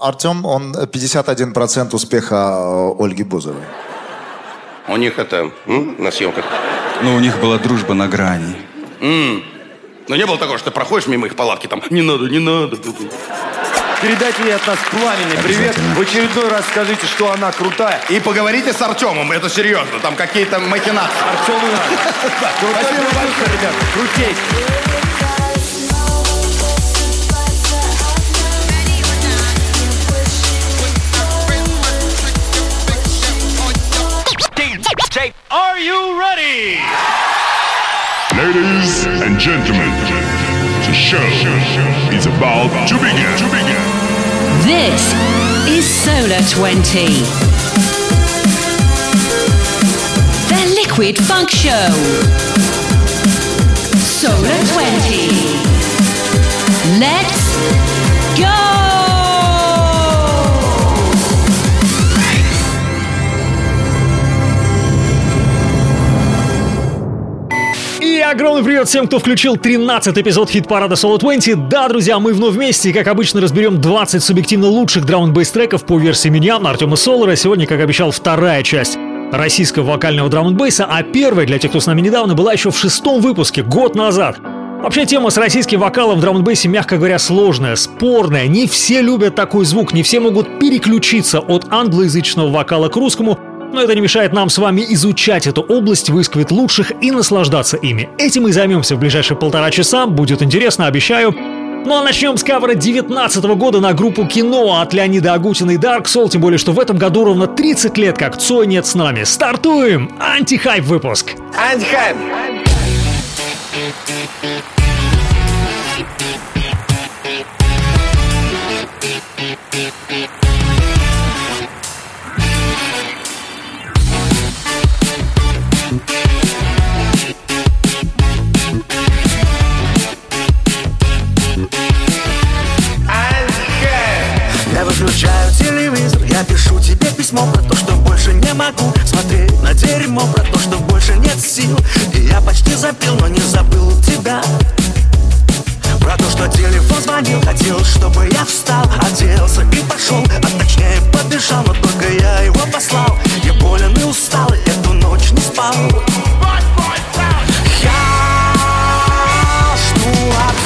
Артем, он 51% успеха э, Ольги Бузовой. У них это, м, на съемках. Ну, у них была дружба на грани. Но не было такого, что ты проходишь мимо их палатки, там, не надо, не надо. Передайте ей от нас пламенный привет. В очередной раз скажите, что она крутая. И поговорите с Артемом, это серьезно, там какие-то махинации. Артем и надо. Крутой выпуск, ребят. Крутей. Are you ready? Ladies and gentlemen, the show is about to begin. To begin. This is Solar 20. The Liquid Funk Show. Solar 20. Let's огромный привет всем, кто включил 13 эпизод хит-парада Solo 20. Да, друзья, мы вновь вместе как обычно, разберем 20 субъективно лучших драм бейс треков по версии меня, Артема Солара. Сегодня, как обещал, вторая часть российского вокального драм бейса а первая, для тех, кто с нами недавно, была еще в шестом выпуске, год назад. Вообще, тема с российским вокалом в драм бейсе мягко говоря, сложная, спорная. Не все любят такой звук, не все могут переключиться от англоязычного вокала к русскому, но это не мешает нам с вами изучать эту область, выискивать лучших и наслаждаться ими. Этим мы займемся в ближайшие полтора часа, будет интересно, обещаю. Ну а начнем с кавера 19 года на группу «Кино» от Леонида Агутина и Dark Soul, тем более, что в этом году ровно 30 лет, как Цой нет с нами. Стартуем! Антихайп выпуск! Антихайп. Я я пишу тебе письмо про то, что больше не могу смотреть на дерьмо, про то, что больше нет сил. И я почти запил, но не забыл тебя. Про то, что телефон звонил, хотел, чтобы я встал, оделся и пошел, а точнее побежал, но только я его послал. Я болен и устал, и эту ночь не спал. Я жду ответа.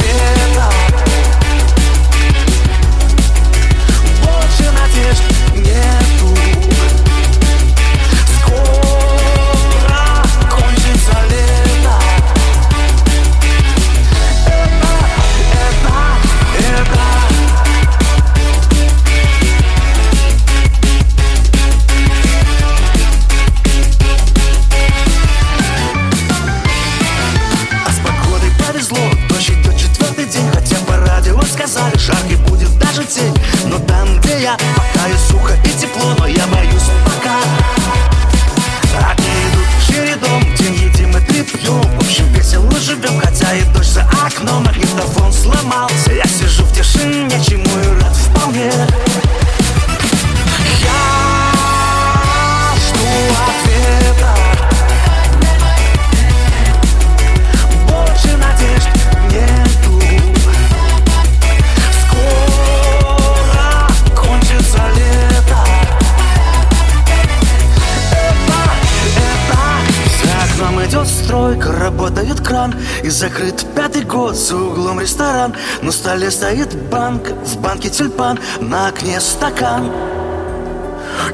Закрыт. Пятый год за углом ресторан. На столе стоит банка, в банке тюльпан На окне стакан.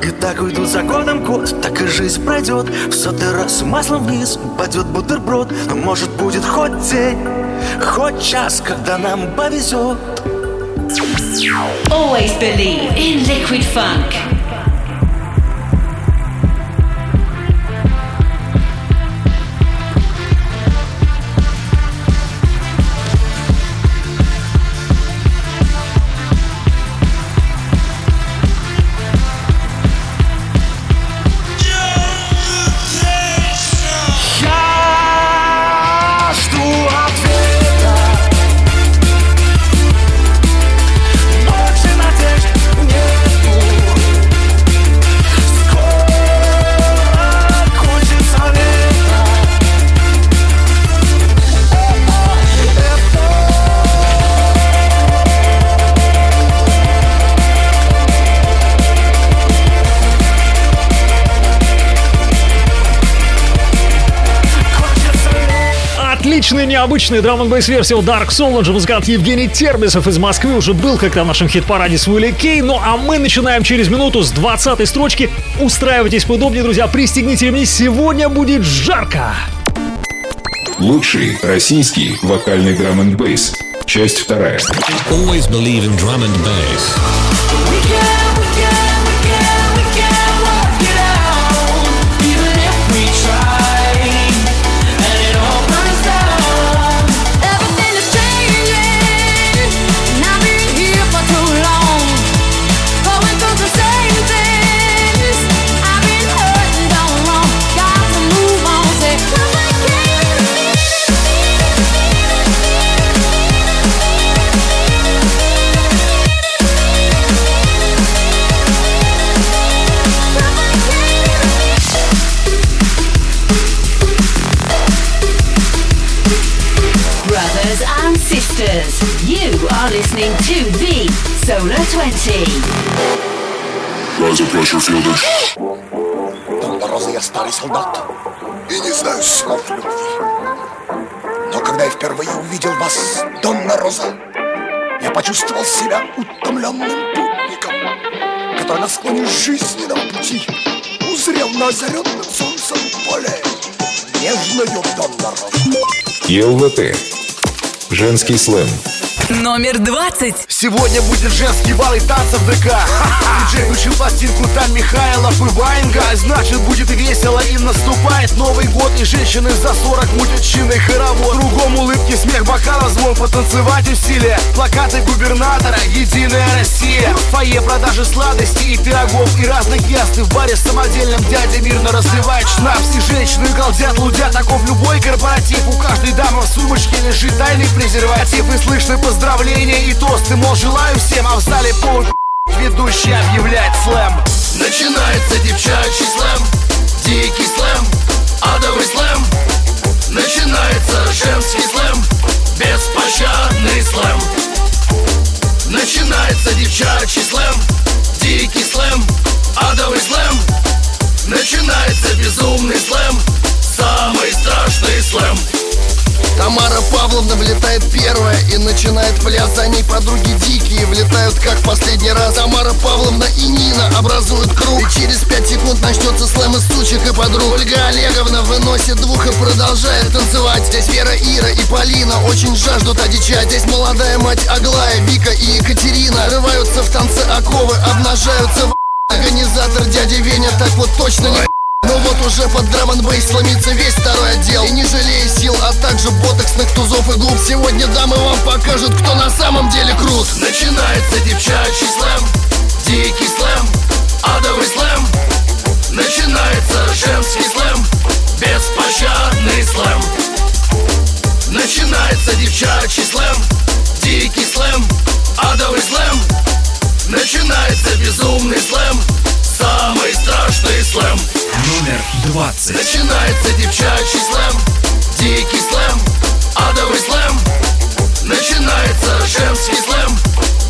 И так уйдут за годом год, так и жизнь пройдет. В сотый раз маслом вниз упадет бутерброд. Но может будет хоть день, хоть час, когда нам повезет. Always believe in Liquid Funk. Необычная драм н версия Dark Soul. Он же музыкант Евгений Термисов из Москвы уже был как-то в нашем хит-параде с Уилли Кей. Ну а мы начинаем через минуту с 20 строчки. Устраивайтесь поудобнее, друзья, пристегните ремни. Сегодня будет жарко. Лучший российский вокальный драм н бейс. Часть вторая. Always believe in drum and bass. And sisters, you are listening to the Solar 20. Rise of pressure, feel this. Донна Роза, я старый солдат и не знаю слов любви. Но когда я впервые увидел вас, Донна Роза, я почувствовал себя утомленным путником, который на склоне жизненного пути узрел на озаренном солнцем поле нежную Донна Роза. ЕЛВТ. Женский слэм. Номер 20. Сегодня будет женский бал и танцы в ДК. Диджей включил пластинку там Михайлов и Ваенга Значит будет весело и наступает Новый год И женщины за 40 мутят чинный хоровод. Кругом улыбки, смех, бокалов, звон Потанцевать усилия. Плакаты губернатора, Единая Россия Фойе продажи сладостей и пирогов. И разных яств в баре с самодельным дядя мирно разливает шнапс. И женщины галдят, лудят Таков любой корпоратив. У каждой дамы в сумочке лежит тайный презерватив. И слышны поздравления и тосты Мол, желаю всем, а в зале пол Ведущий объявляет слэм. Начинается девчачий слэм Дикий слэм, адовый слэм. Начинается женский слэм Беспощадный слэм. Начинается девчачий слэм Дикий слэм, адовый слэм. Начинается безумный слэм Самый страшный слэм Тамара Павловна влетает первая и начинает пляс. За ней подруги дикие влетают как в последний раз. Тамара Павловна и Нина образуют круг. И через пять секунд начнется слэм из сучек и подруг. Ольга Олеговна выносит двух и продолжает танцевать. Здесь Вера, Ира и Полина очень жаждут одичать. Здесь молодая мать Аглая, Вика и Екатерина. Рываются в танце оковы, обнажаются в Организатор. Дядя Веня так вот точно не но вот уже под драм н сломится весь второй отдел. И не жалея сил, а также ботоксных тузов и губ Сегодня дамы вам покажут, кто на самом деле крут. Начинается девчачий слэм Дикий слэм, адовый слэм. Начинается женский слэм Беспощадный слэм. Начинается девчачий слэм Дикий слэм, адовый слэм. Начинается безумный слэм Самый страшный слэм. Номер 20. Начинается девчачий слэм. Дикий слэм, адовый слэм. Начинается женский слэм.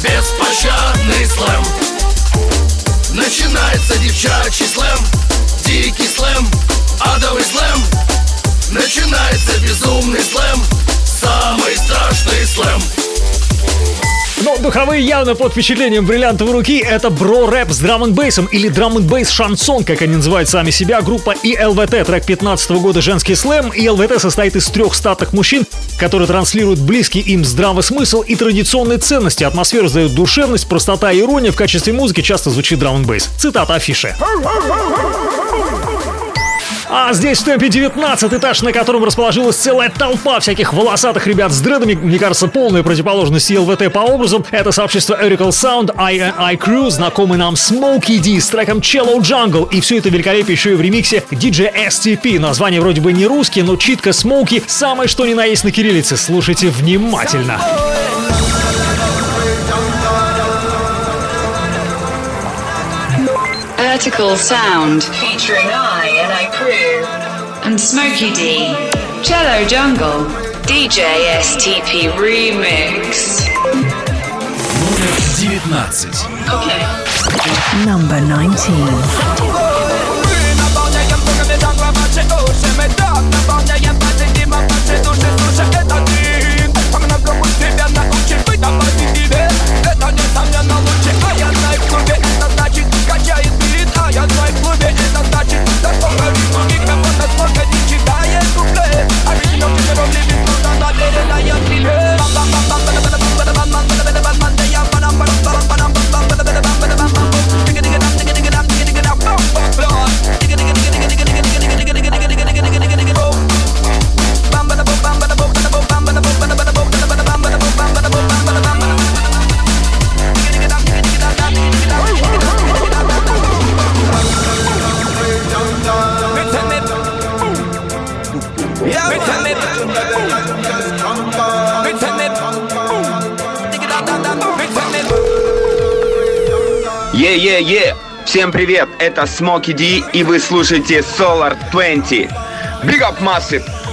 Беспощадный слэм. Начинается девчачий слэм. Дикий слэм, адовый слэм. Начинается безумный слэм. Самый страшный слэм Но духовые явно под впечатлением бриллиантовой руки — это бро-рэп с драм бейсом или драм бейс шансон, как они называют сами себя, группа ИЛВТ, трек 15 года «Женский слэм». ИЛВТ состоит из трех статных мужчин, которые транслируют близкий им здравый смысл и традиционные ценности. Атмосферу задают душевность, простота и ирония. В качестве музыки часто звучит драм бейс. Цитата афиши. А здесь в темпе 19 этаж, на котором расположилась целая толпа всяких волосатых ребят с дредами. Мне кажется, полная противоположность ЛВТ по образам. Это сообщество Erical Sound, I&I Crew, знакомый нам Smokey D с треком Cello Jungle. И все это великолепие еще и в ремиксе DJ STP. Название вроде бы не русский, но читка Смоуки самое что ни на есть на кириллице. Слушайте внимательно. Vertical Sound featuring I and I Crew and Smokey D. Cello Jungle DJ STP Remix. Номер 19. Okay. Number 19. е е Всем привет, это Смоки Ди, и вы слушаете Solar 20. Big up, Massive!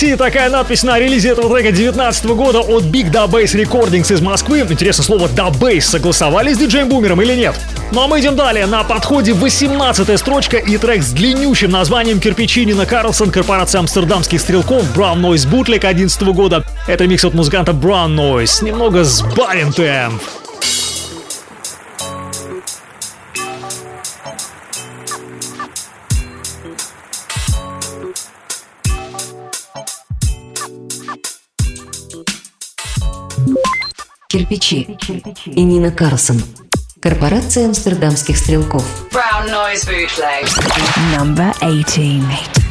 России такая надпись на релизе этого трека 19 года от Big Da Bass Recordings из Москвы. Интересно, слово Da Bass согласовали с диджеем Бумером или нет? Ну а мы идем далее. На подходе 18 строчка и трек с длиннющим названием Кирпичинина Карлсон корпорация амстердамских стрелков Brown Noise Bootleg 11 года. Это микс от музыканта Brown Noise. Немного сбавим темп. Кирпичи и Нина Карлсон. Корпорация амстердамских стрелков. Number 18.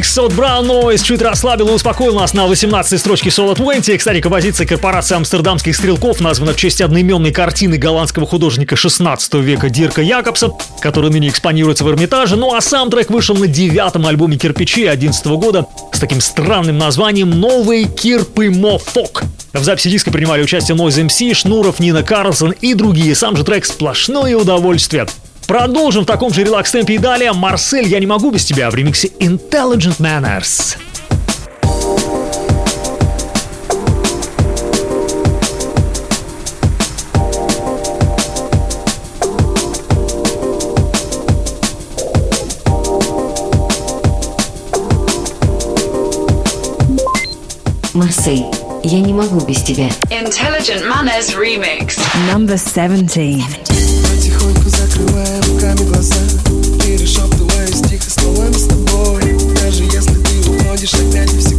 Ремикс от Brown Noise чуть расслабил и успокоил нас на 18-й строчке Solo 20. Кстати, композиция корпорации амстердамских стрелков названа в честь одноименной картины голландского художника 16 века Дирка Якобса, который ныне экспонируется в Эрмитаже. Ну а сам трек вышел на девятом альбоме «Кирпичи» 11 года с таким странным названием «Новые кирпы Мофок». В записи диска принимали участие Noise MC, Шнуров, Нина Карлсон и другие. Сам же трек «Сплошное удовольствие». Продолжим в таком же релакс-темпе и далее. Марсель, я не могу без тебя в ремиксе Intelligent Manners. Марсель, я не могу без тебя. Intelligent Manners Remix. Number 17. Потихоньку закрывая руками словами с тобой. Даже если ты уходишь опять навсегда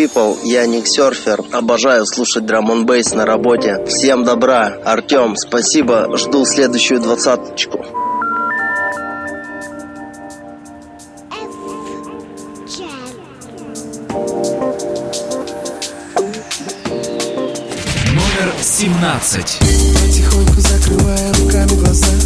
people, я Ник Серфер. Обожаю слушать драм н бейс на работе. Всем добра. Артем, спасибо. Жду следующую двадцаточку. Номер 17. Потихоньку закрывая руками глаза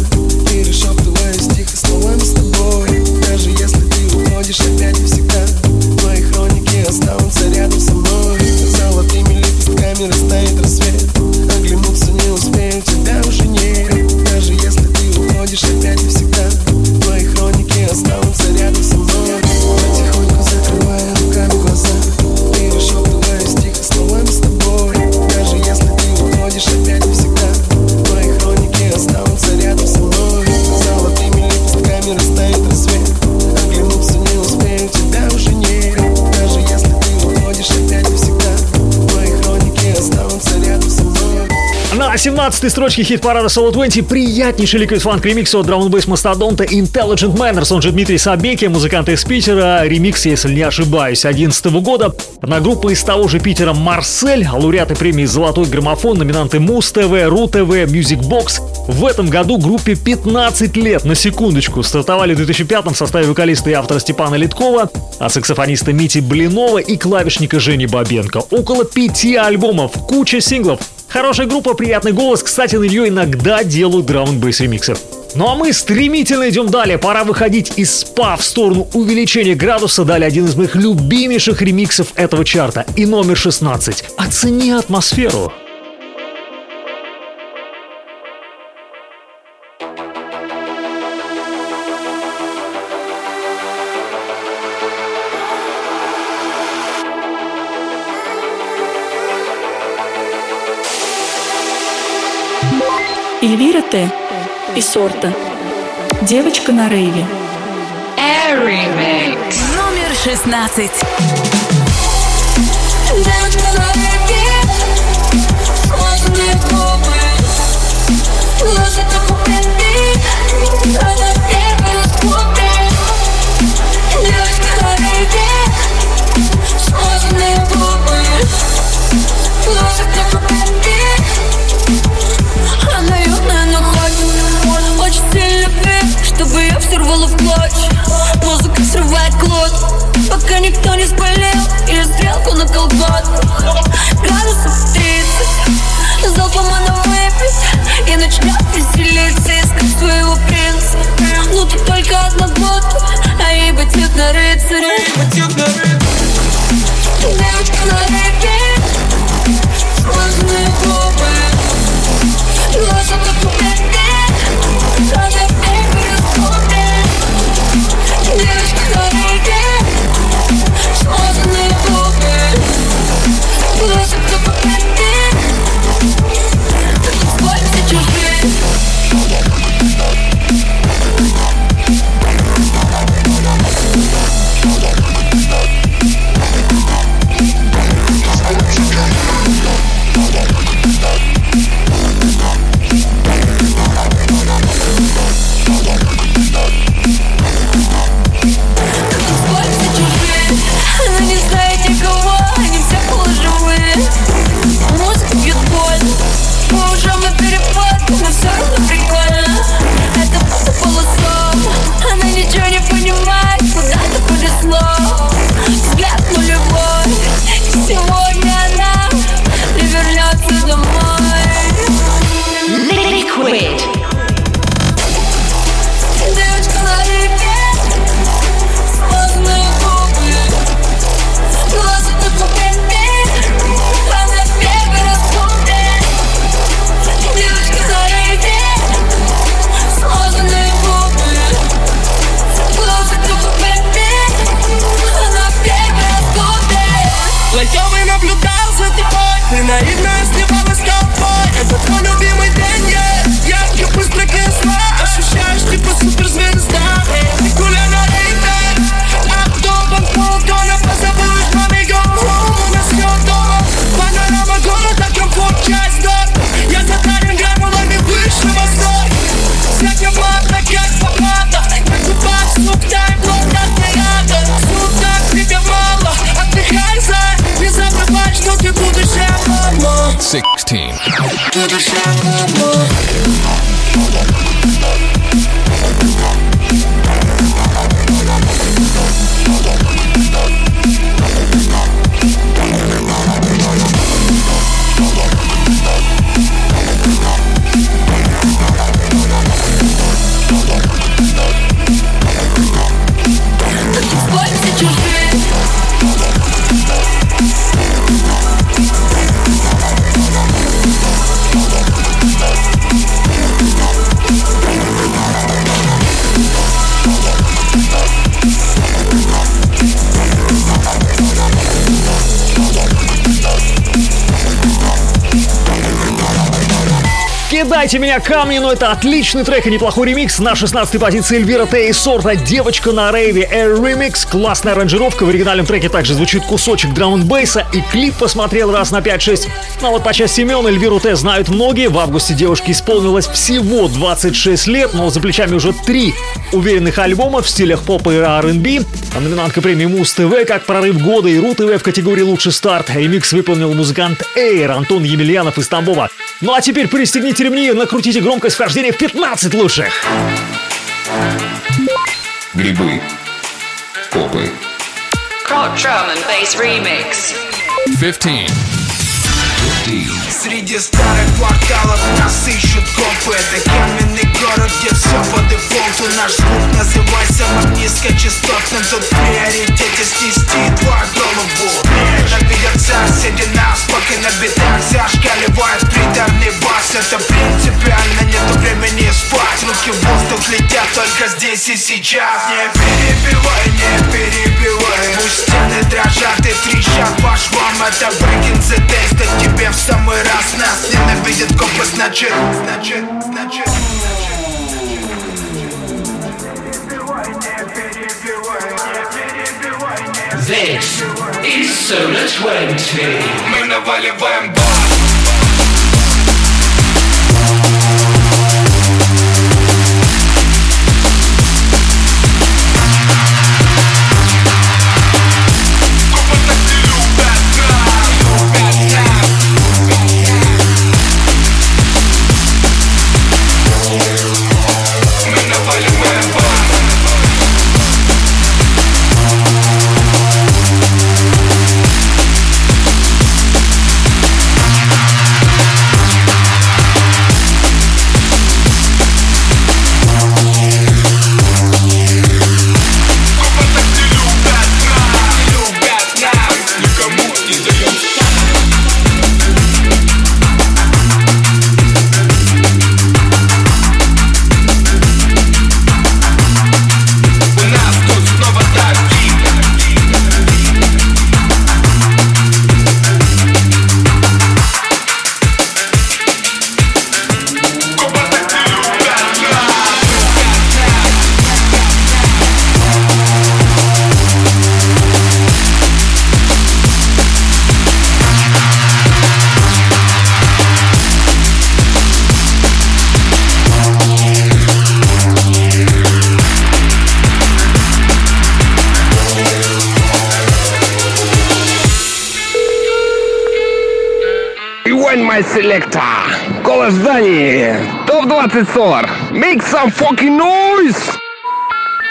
17 строчке хит-парада Solo 20 приятнейший ликвид фанк ремикс от Drum Bass мастодонта Intelligent Manners, он же Дмитрий Сабеки, музыкант из Питера, ремикс, если не ошибаюсь, 2011 года. На группу из того же Питера Марсель, лауреаты премии «Золотой граммофон», номинанты Муз ТВ, Ру ТВ, Music Box. В этом году группе 15 лет, на секундочку. Стартовали в 2005 в составе вокалиста и автора Степана Литкова, а саксофониста Мити Блинова и клавишника Жени Бабенко. Около пяти альбомов, куча синглов. Хорошая группа, приятный голос. Кстати, на нее иногда делают драм бейс ремиксы. Ну а мы стремительно идем далее. Пора выходить из спа в сторону увеличения градуса. Далее один из моих любимейших ремиксов этого чарта. И номер 16. Оцени атмосферу. Эльвира Т. и Сорта. Девочка на рейве. Remix. Номер 16. Градусов 30 Залпом она выпить И начнет веселиться Искать своего принца. Ну тут только одна глотка А ей батит на рыцаре Девочка Будущая мама Сколько «Поднимайте меня камни», но это отличный трек и неплохой ремикс. На 16-й позиции Эльвира Т. и Сорта «Девочка на рейве» Air Remix. Классная аранжировка. В оригинальном треке также звучит кусочек драм бейса и клип посмотрел раз на 5-6. Ну а вот по части имен Эльвиру Т. знают многие. В августе девушке исполнилось всего 26 лет, но за плечами уже три уверенных альбома в стилях поп и R&B. Номинантка премии Муз ТВ как прорыв года и РУ ТВ в категории «Лучший старт». Ремикс выполнил музыкант Эйр Антон Емельянов из Тамбова. Ну а теперь пристегните ремни и накрутите громкость вхождения в 15 лучших. Грибы. Копы. Drum and Bass Remix. 15. Среди старых кварталов нас ищут копы Это каменный город, где все по дефолту. Наш звук называй самым низкочастотным Тут в приоритете снести твою голову. Ненавидят соседи нас, пока на битах Зашкаливает приторный бас. Это принципиально, нету времени спать. Руки в воздух летят только здесь и сейчас. Не перебивай, не перебивай. Пусть стены дрожат и трещат. По швам Это back in the да тебе в самый раз Нас ненавидят. Копы, значит, значит, значит, This is Solar 20. Мы наваливаем бас Топ-20 Solar. Make some fucking noise!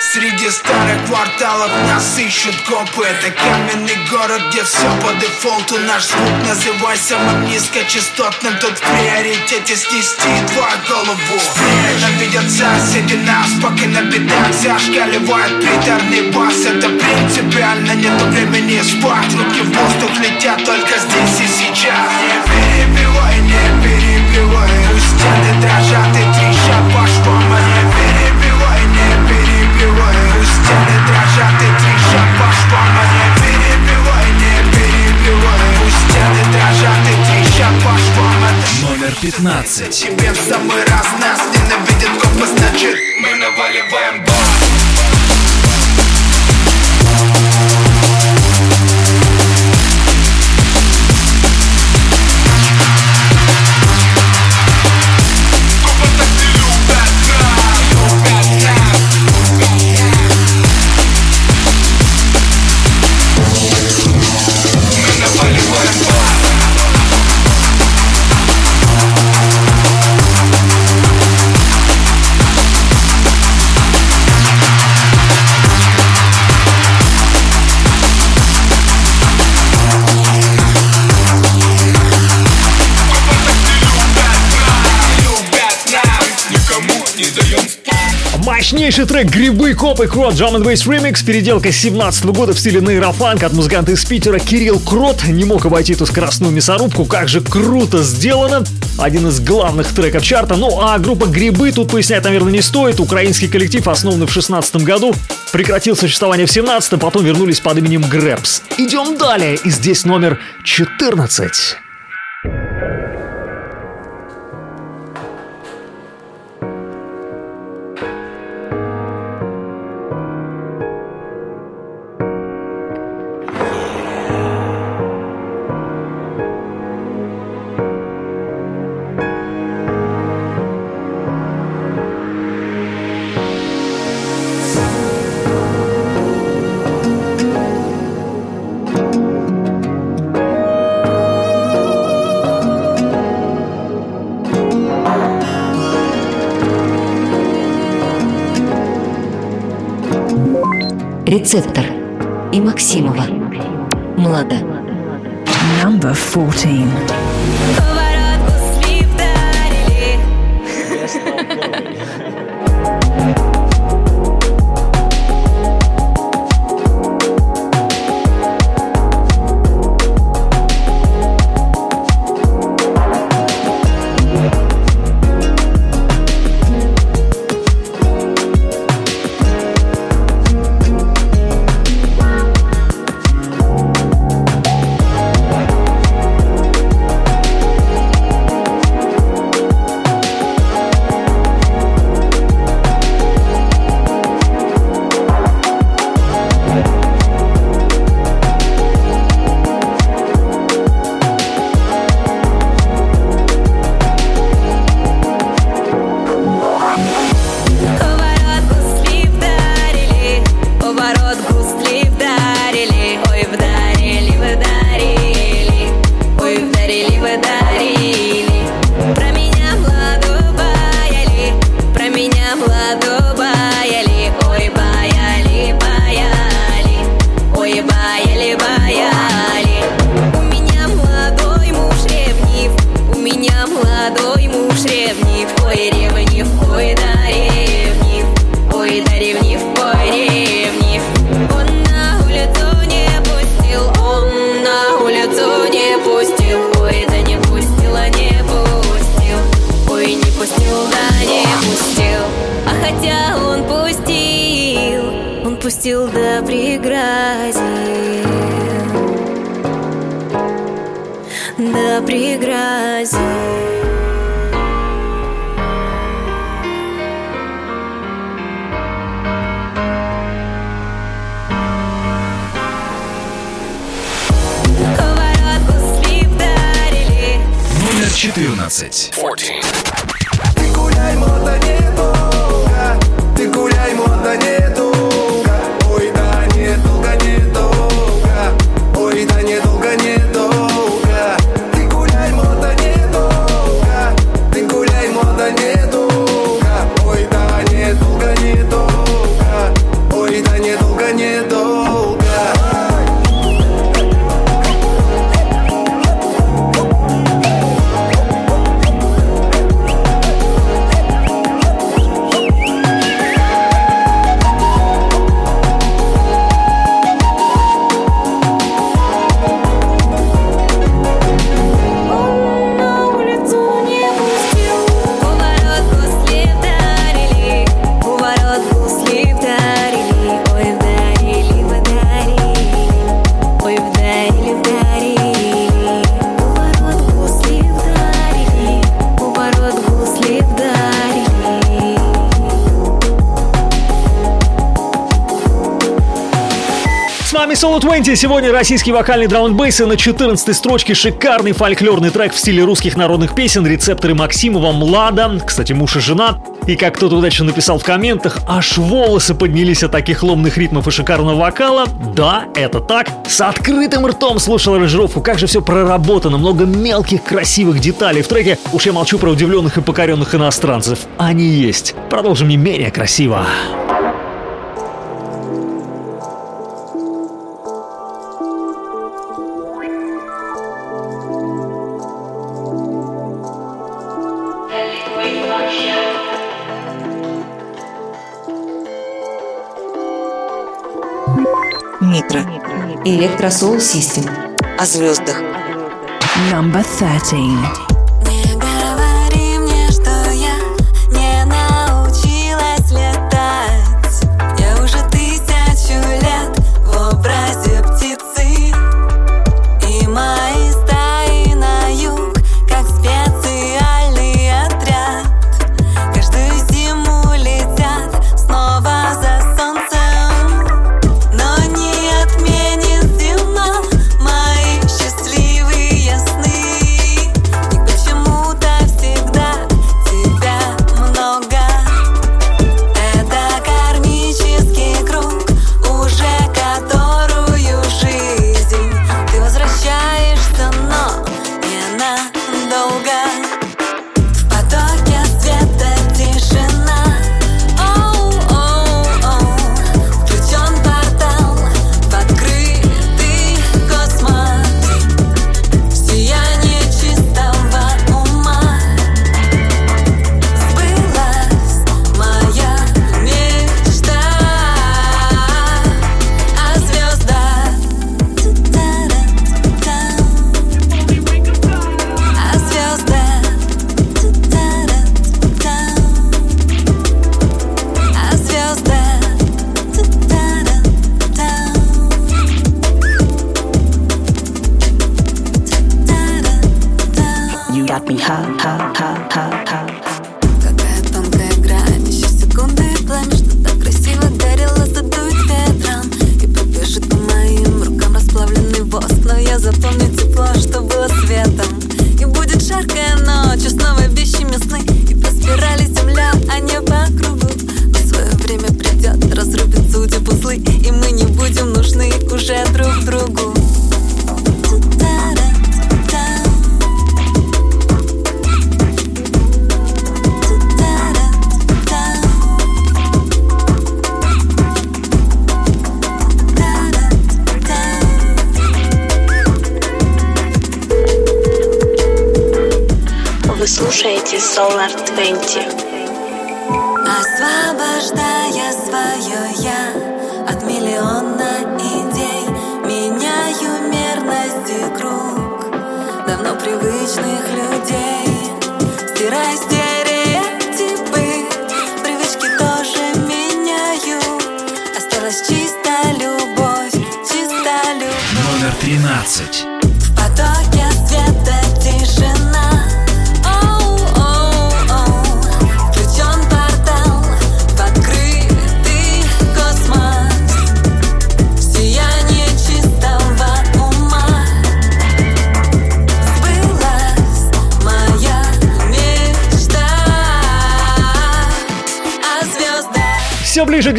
Среди старых кварталов нас ищут копы. Это каменный город, где все по дефолту. Наш звук называй самым низкочастотным Тут в приоритете снести твою голову. Ненавидят соседи нас, пока на бедах Зашкаливает приторный бас. Это принципиально, нету времени спать. Руки в воздух летят только здесь и сейчас. Не перебивай, не перебивай Пусть стены дрожат и трещат по швам не перебивай, не перебивай Пусть стены дрожат и трещат по швам не перебивай, не перебивай Пусть стены дрожат и трещат по швам Номер 15. тебе в самый раз Нас ненавидят копы, значит Мы наваливаем бас Мощнейший трек «Грибы, копы, крот» Drum and Bass Remix Переделка 17 года в стиле нейрофанк от музыканта из Питера Кирилл Крот. Не мог обойти эту скоростную мясорубку, как же круто сделано! Один из главных треков чарта. Ну а группа «Грибы» тут пояснять, наверное, не стоит. Украинский коллектив, основанный в 16 году Прекратил существование в 17 потом вернулись под именем Грэпс Идем далее, и здесь номер 14 рецептор» и Максимова. Млада. Number 14. Слушайте, сегодня российский вокальный драундбейс на 14 строчке шикарный фольклорный трек в стиле русских народных песен «Рецепторы Максимова», «Млада», кстати, муж и жена. И как кто-то удачно написал в комментах, аж волосы поднялись от таких ломных ритмов и шикарного вокала. Да, это так. С открытым ртом слушал аранжировку, как же все проработано, много мелких красивых деталей в треке. Уж я молчу про удивленных и покоренных иностранцев. Они есть. Продолжим не менее. Красиво. Расул Систин. О звездах. Number 13.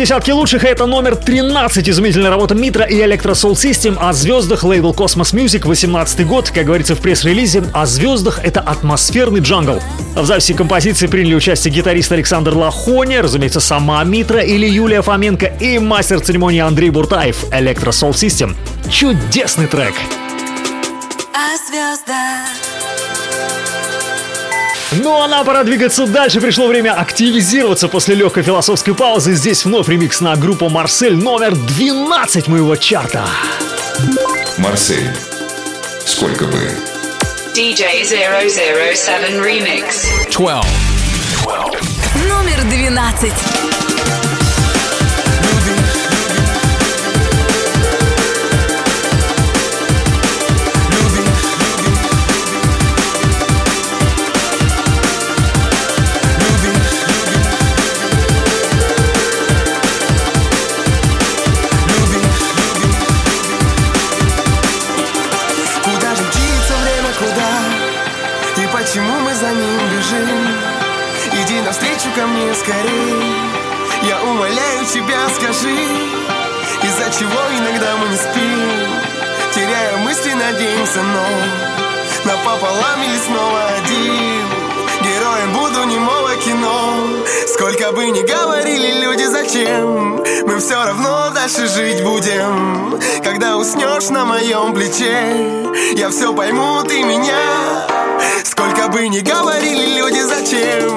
Десятке лучших, это номер 13. Изумительная работа Митра и Electro Soul System о звездах лейбл Cosmos Music, 18 год. Как говорится в пресс-релизе, о звездах это атмосферный джангл. В записи композиции приняли участие гитарист Александр Лахоня, разумеется, сама Митра или Юлия Фоменко и мастер церемонии Андрей Буртаев, Electro Soul System. Чудесный трек. О звездах Ну а нам пора двигаться дальше. Пришло время активизироваться после легкой философской паузы. Здесь вновь ремикс на группу Марсель номер 12 моего чарта. Марсель. Сколько бы? DJ 007 Remix. 12. Номер 12. Мысли, надеемся, но Напополам или снова один. Героем буду немого кино. Сколько бы ни говорили люди, зачем Мы все равно дальше жить будем? Когда уснешь на моем плече Я все пойму, ты меня. Сколько бы ни говорили люди, зачем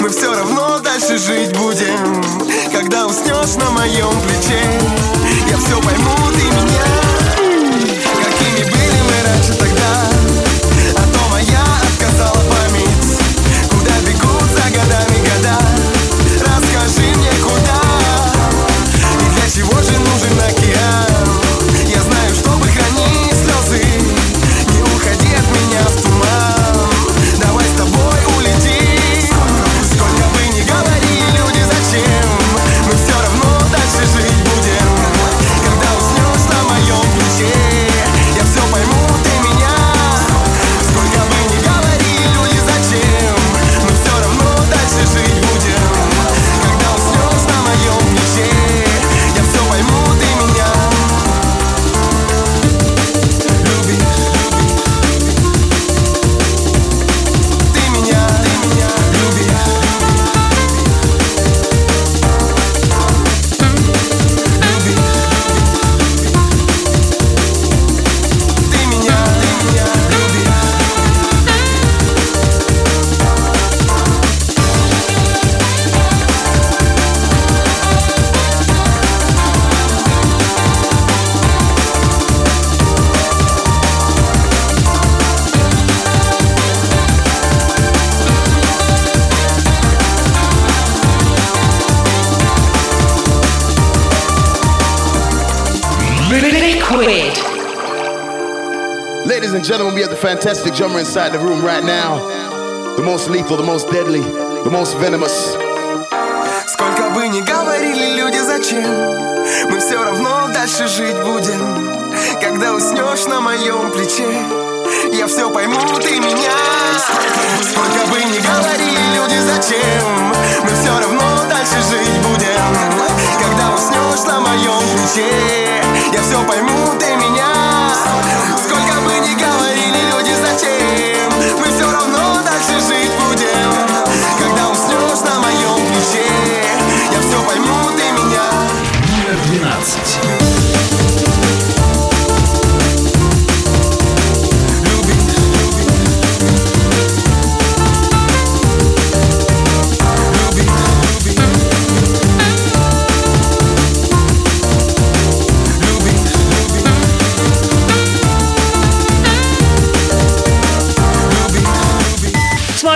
Мы все равно дальше жить будем? Когда уснешь на моем плече Я все пойму, ты меня Какими были мы раньше тогда the fantastic drummer inside the room right now. The most lethal, the most deadly, the most venomous. Сколько бы ни говорили люди, зачем? Мы все равно дальше жить будем. Когда уснешь на моем плече Я все пойму, ты меня. Сколько бы ни говорили люди, зачем? Мы все равно дальше жить будем. Когда уснешь на моем плече Я все пойму, ты меня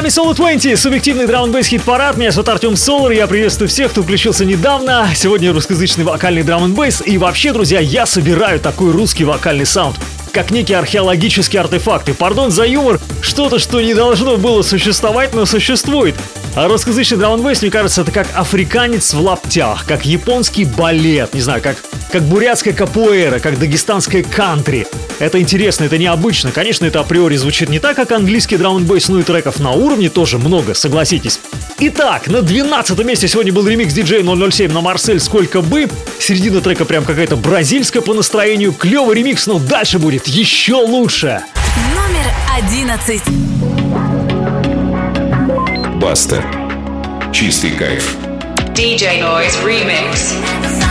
вами Solo 20, субъективный драм хит парад. Меня зовут Артем Солар. Я приветствую всех, кто включился недавно. Сегодня русскоязычный вокальный драм н И вообще, друзья, я собираю такой русский вокальный саунд как некий археологический артефакт. И пардон за юмор, что-то, что не должно было существовать, но существует. А русскоязычный н мне кажется, это как африканец в лаптях, как японский балет, не знаю, как, как бурятская капуэра, как дагестанская кантри. Это интересно, это необычно. Конечно, это априори звучит не так, как английский н ну и треков на уровне тоже много, согласитесь. Итак, на 12 месте сегодня был ремикс DJ 007 на Марсель «Сколько бы». Середина трека прям какая-то бразильская по настроению. Клевый ремикс, но дальше будет еще лучше. Номер одиннадцать. Баста. Чистый кайф. DJ Noise Remix.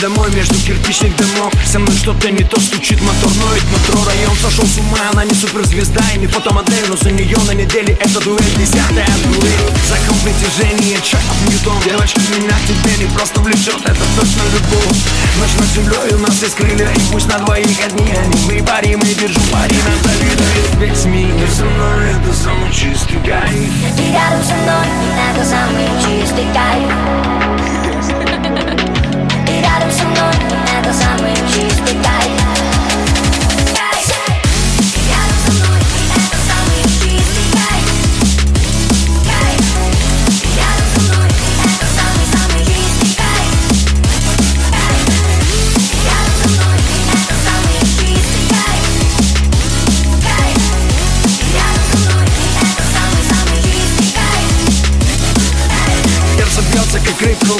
Домой между кирпичных домов. Со мной что-то не то стучит мотор Ноет метро, район сошел с ума. Она не суперзвезда и не фотомодель Но за нее на неделе это дуэль Десятая дуэль. Закон притяжения, чат Ньютон. Девочка, меня к тебе не просто влечет Это точно любовь. Ночь над землей у нас есть крылья И пусть на двоих одни они. Мы пари, мы держу пари Нам завидует весь мир Со мной это самый чистый кайф. Ты рядом со мной, это самый чистый кайф это самый чистый кайф Рядом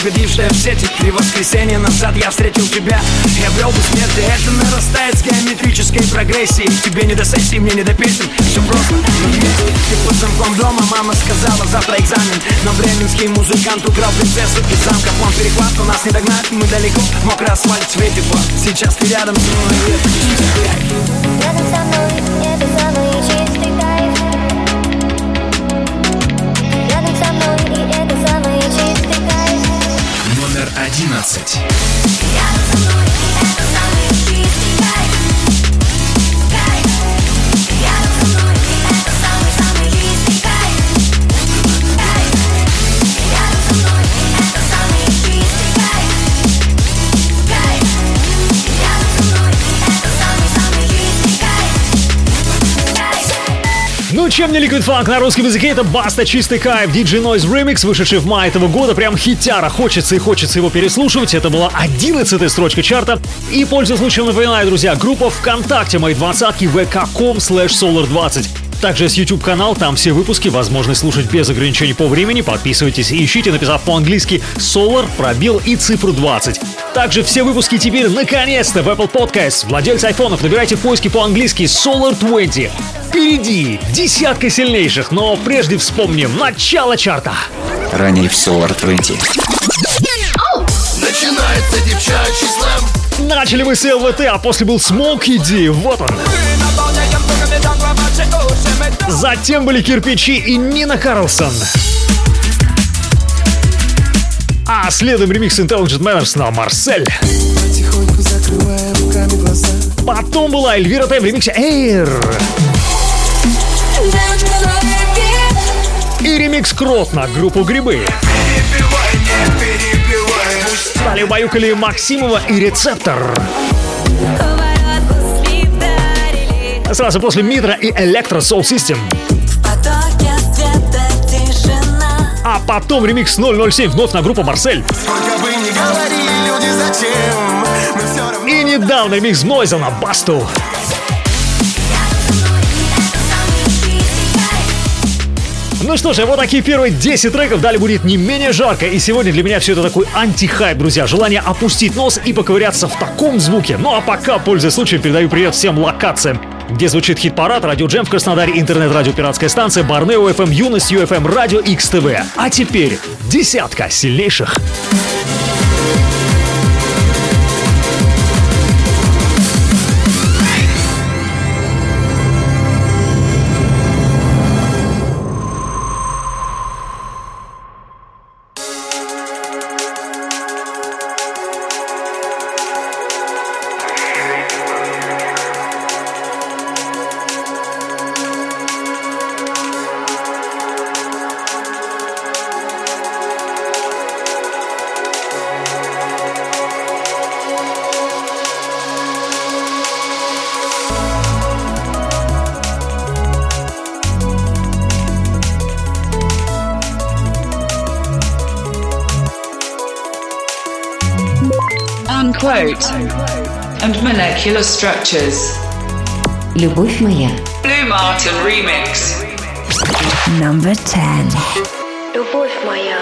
угодившая в сети. Три воскресенья назад я встретил тебя. Я обрел бессмертие, это нарастает с геометрической прогрессией. Тебе не до сессии, мне не до песен. Все просто, Ты под замком дома, мама сказала, завтра экзамен. Но бременский музыкант украл принцессу из замка План перехват, но нас не догнать, мы далеко Мокрый асфальт светит. Флаг Сейчас ты рядом со мной, и Рядом со мной, это самый чистый 11. Ну, чем не Liquid Funk? На русском языке, это Баста Чистый Кайф, DJ Noise Remix, вышедший в мае этого года, прям хитяра, хочется и хочется его переслушивать, это была 11 строчка чарта, и, пользуясь случаем, напоминаю, друзья, группа ВКонтакте, мои двадцатки, vk.com slash solar20. Также есть YouTube канал, там все выпуски, возможность слушать без ограничений по времени. Подписывайтесь и ищите, написав по-английски Solar, пробел и цифру 20. Также все выпуски теперь наконец-то в Apple Podcasts. Владельцы айфонов, набирайте в поиске по-английски Solar 20. Впереди десятка сильнейших, но прежде вспомним начало чарта. Ранее в Solar 20. Начинается девчачий слэм Начали мы с ЛВТ, а после был Смоки Ди. Вот он. Затем были кирпичи и Нина Карлсон. А следом ремикс Intelligent Manners на Марсель. Потом была Эльвира Тайм в ремиксе Air. И ремикс Крот на группу Грибы. Далее баюкали Максимова и Рецептор. Сразу после Мидра и Electro Soul System. А потом ремикс 007 вновь на группу Марсель. И недавно ремикс Нойза на Басту. Ну что ж, вот такие первые 10 треков. Далее будет не менее жарко. И сегодня для меня все это такой антихайп, друзья. Желание опустить нос и поковыряться в таком звуке. Ну а пока, пользуясь случаем, передаю привет всем локациям где звучит хит-парад, радио Джем в Краснодаре, интернет-радио Пиратская станция, Барнео ФМ, Юность, ЮФМ, Радио XTV. А теперь десятка сильнейших. Unquote. structures. Любовь моя. Blue Martin remix. Number 10. Любовь моя.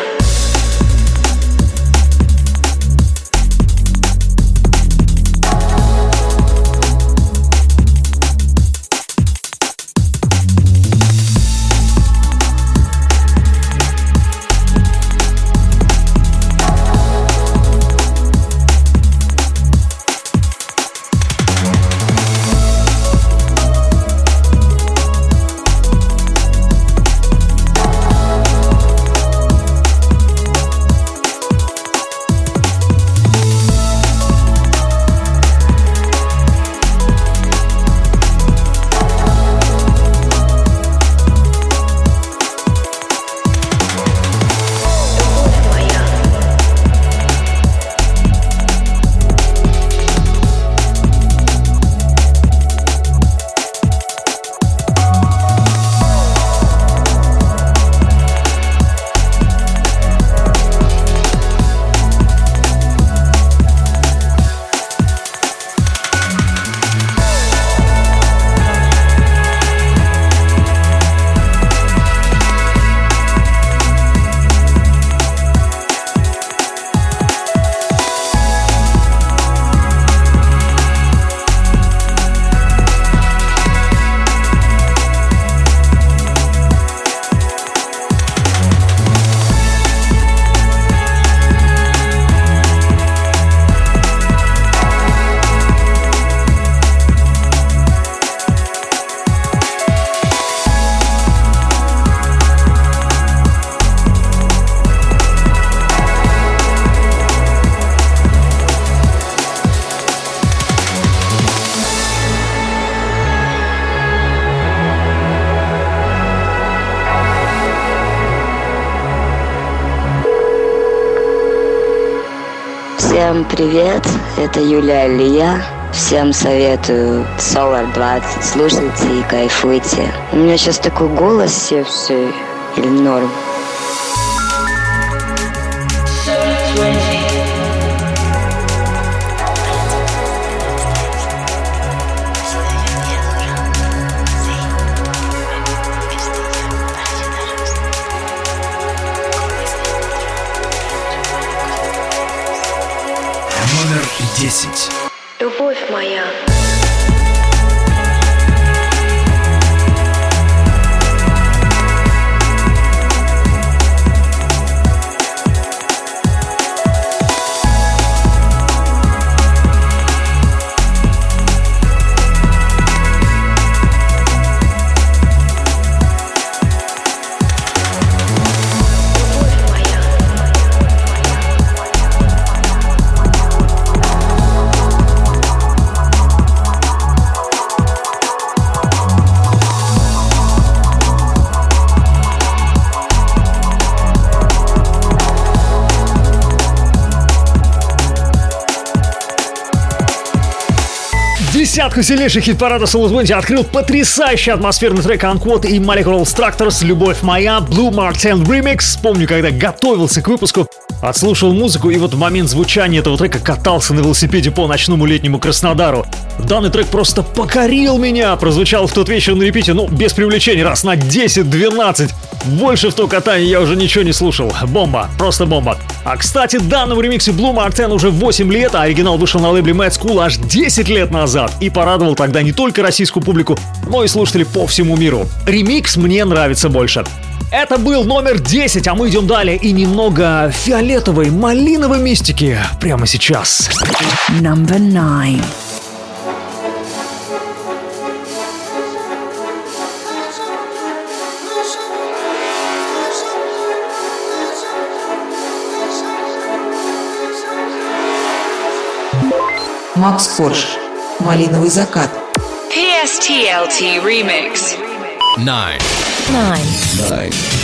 Привет, это Юлия Алия. Всем советую Solar 20. Слушайте и кайфуйте. У меня сейчас такой голос севший или норм? 10. Десятку сильнейших хит-парада Soul 20 открыл потрясающий атмосферный трек Unquote и Molecular Structures «Любовь моя» Blue Mark 10 Remix. Помню, когда готовился к выпуску, отслушал музыку и вот в момент звучания этого трека катался на велосипеде по ночному летнему Краснодару. Данный трек просто покорил меня. Прозвучал в тот вечер на репите, ну, без привлечения, раз на 10-12. Больше в то катание я уже ничего не слушал. Бомба, просто бомба. А кстати, данному ремиксе Blue Mark 10 уже 8 лет, а оригинал вышел на лейбле Mad School аж 10 лет назад и порадовал тогда не только российскую публику, но и слушателей по всему миру. Ремикс мне нравится больше. Это был номер 10, а мы идем далее и немного фиолетовой, малиновой мистики прямо сейчас. Number 9. Макс Корж. Малиновый закат. PSTLT Remix. Nine. Nine. Nine.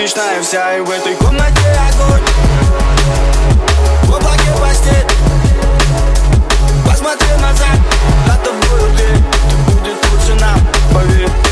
Солнечная вся И в этой комнате огонь. В облаке постель. Посмотри назад, за тобой дверь Ты будет лучше нам, поверь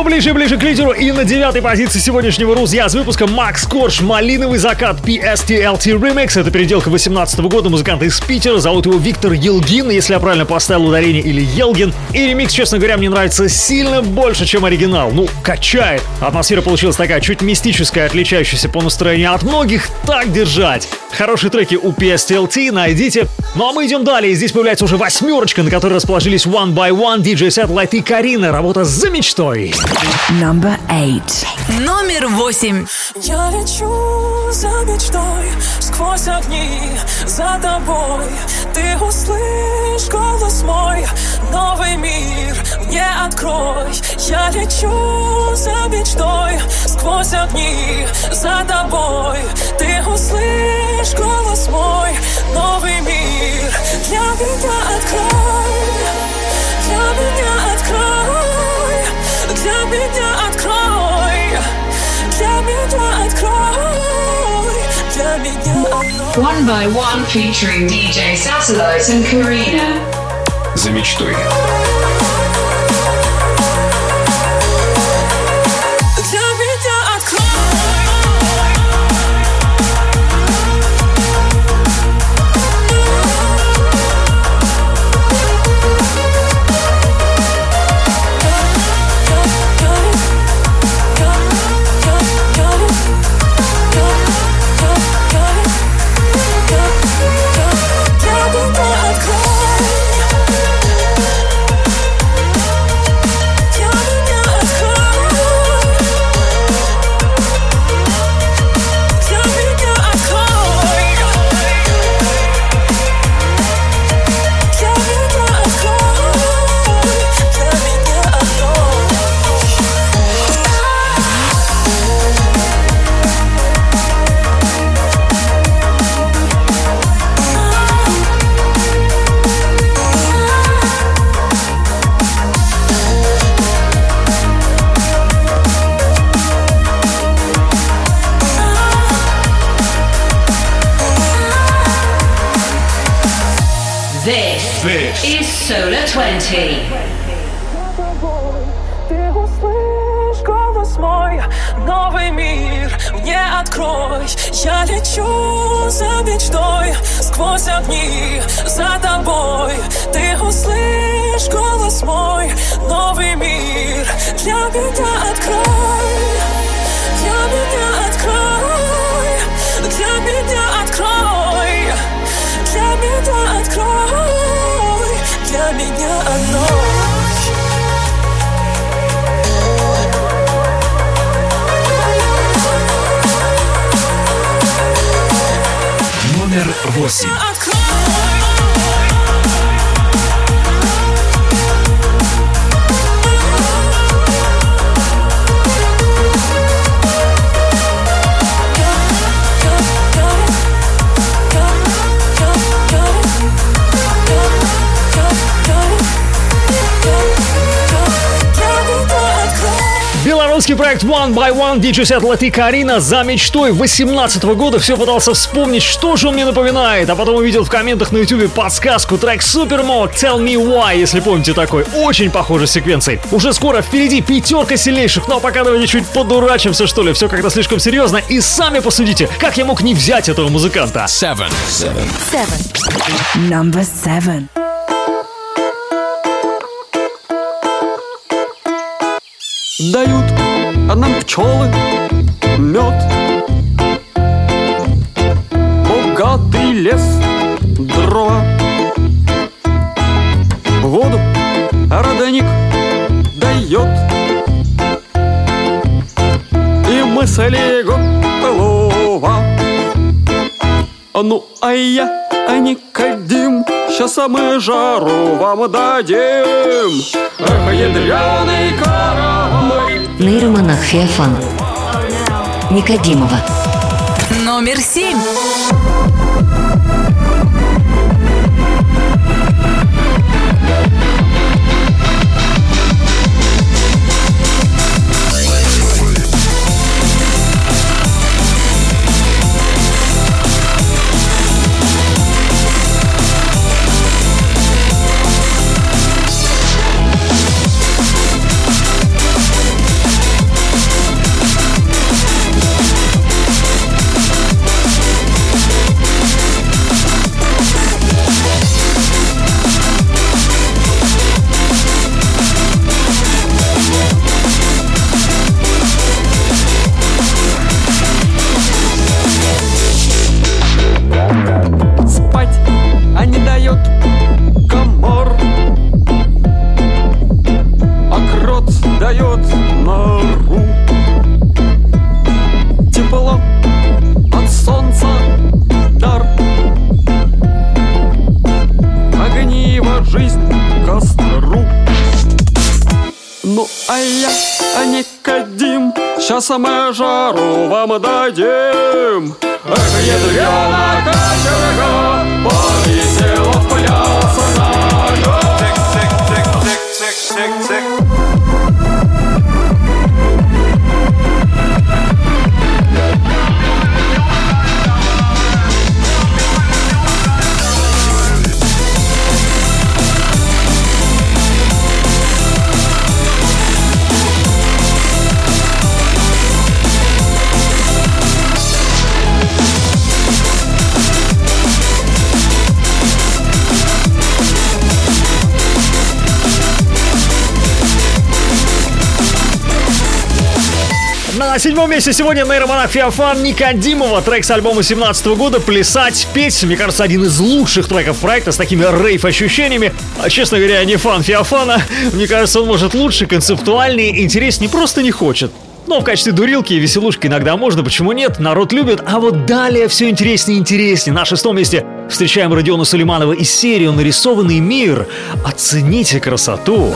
Все ближе и ближе к лидеру и на девятой позиции сегодняшнего Рузья с выпуском Макс Корж «Малиновый закат» PSTLT Remix. Это переделка 18 года музыканта из Питера. Зовут его Виктор Елгин, если я правильно поставил ударение, или Елгин. И ремикс, честно говоря, мне нравится сильно больше, чем оригинал. Ну, качает. Атмосфера получилась такая чуть мистическая, отличающаяся по настроению от многих. Так держать. Хорошие треки у PSTLT, найдите. Ну а мы идем далее. Здесь появляется уже восьмерочка, на которой расположились One by One, DJ Satellite и Карина. Работа за мечтой. Number 8. Номер восемь. Я лечу за мечтой Сквозь огни за тобой Ты услышь голос мой Новый мир мне открой Я лечу за мечтой Сквозь огни за тобой Ты услышь голос мой Новый мир для меня открой Для меня One by one featuring DJ Sassalos and Karina. За. 20. Ты услышь голос мой, новый мир мне открой. Я лечу за мечтой, сквозь огни за тобой. Ты услышь голос мой, новый мир для меня открой. Для меня для меня открой. Номер восемь. Белорусский проект One by One DJ Set Латы Карина за мечтой 18 года все пытался вспомнить, что же он мне напоминает, а потом увидел в комментах на ютубе подсказку трек Supermode Tell Me Why, если помните такой, очень похожий с секвенцией. Уже скоро впереди пятерка сильнейших, но пока давайте чуть подурачимся что ли, все как-то слишком серьезно, и сами посудите, как я мог не взять этого музыканта. Seven. Seven. Seven. Number seven. Дают нам пчелы мед Богатый лес, дрова. Воду родник дает. И мысли готова Ну, а я, а Никодим Сейчас мы жару вам дадим. Эх, ядреный корабль Нейромонах Феофан. Никодимова. Номер семь. Сейчас мы жару вам дадим. Эх, ядрёна кочерга Повесела в пляс нога На седьмом месте сегодня нейромонах Феофан Никодимова. Трек с альбома 17 года «Плясать, петь». Мне кажется, один из лучших треков проекта с такими рейв-ощущениями. А, честно говоря, не фан Феофана. Мне кажется, он может лучше, концептуальнее, интереснее, просто не хочет. Но в качестве дурилки и веселушки иногда можно, почему нет, народ любит. А вот далее все интереснее и интереснее. На шестом месте встречаем Родиона Сулейманова из серии «Нарисованный мир». Оцените красоту.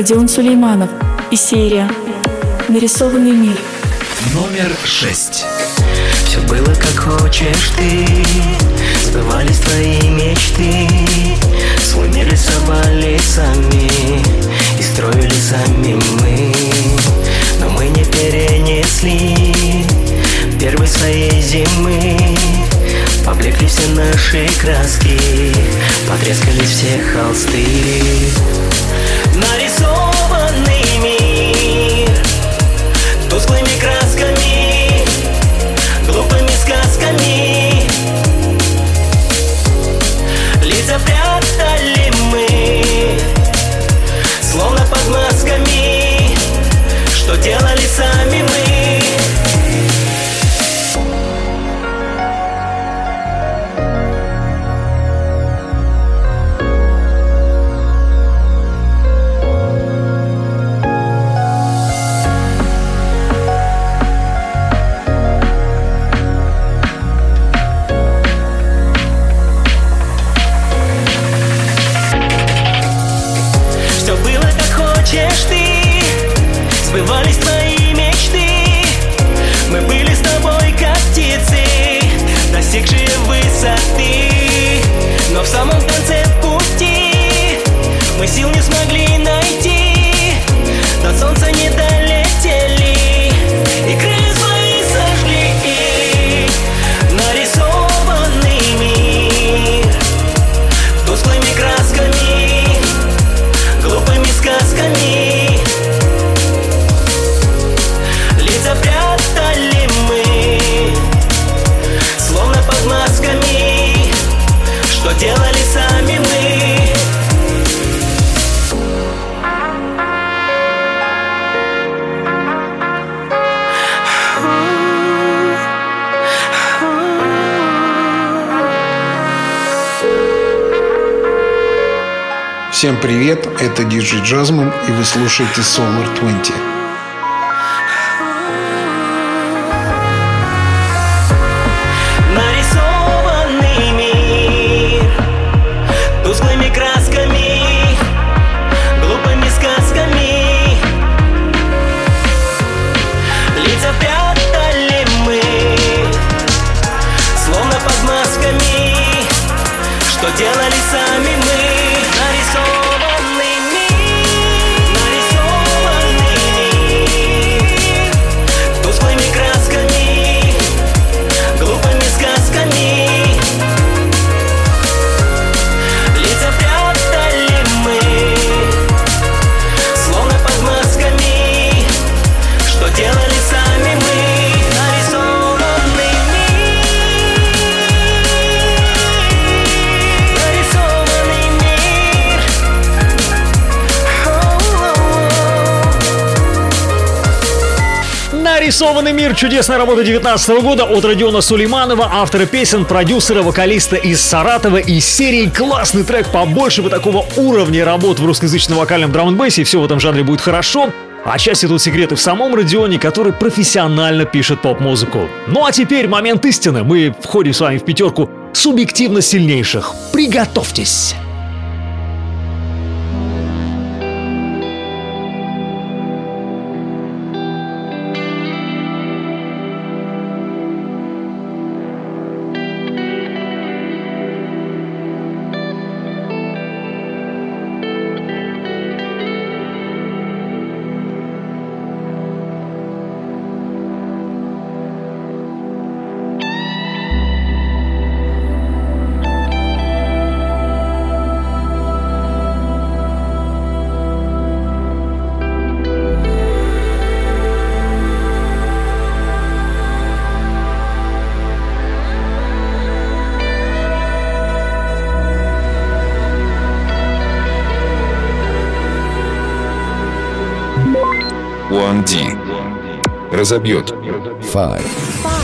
Родион Сулейманов и серия «Нарисованный мир». Номер шесть. Все было как хочешь ты. Сбывались твои мечты. Свой мир рисовали сами И строили сами мы. Но мы не перенесли Первой своей зимы. Поблекли все наши краски Потрескались все холсты Нарисованный Тусклыми красками Глупыми сказками. Лица прятали мы Словно под масками Что делали сами мы привет, это Диджей Джазман, и вы слушаете Solar 20. Нарисованный мир. Чудесная работа 19 года от Родиона Сулейманова, автора песен, продюсера, вокалиста из Саратова из серии классный трек. Побольше бы такого уровня работ в русскоязычном вокальном драм и все в этом жанре будет хорошо. А части тут секреты в самом Родионе, который профессионально пишет поп-музыку. Ну а теперь момент истины. Мы входим с вами в пятерку субъективно сильнейших. Приготовьтесь! D. Разобьет. Five.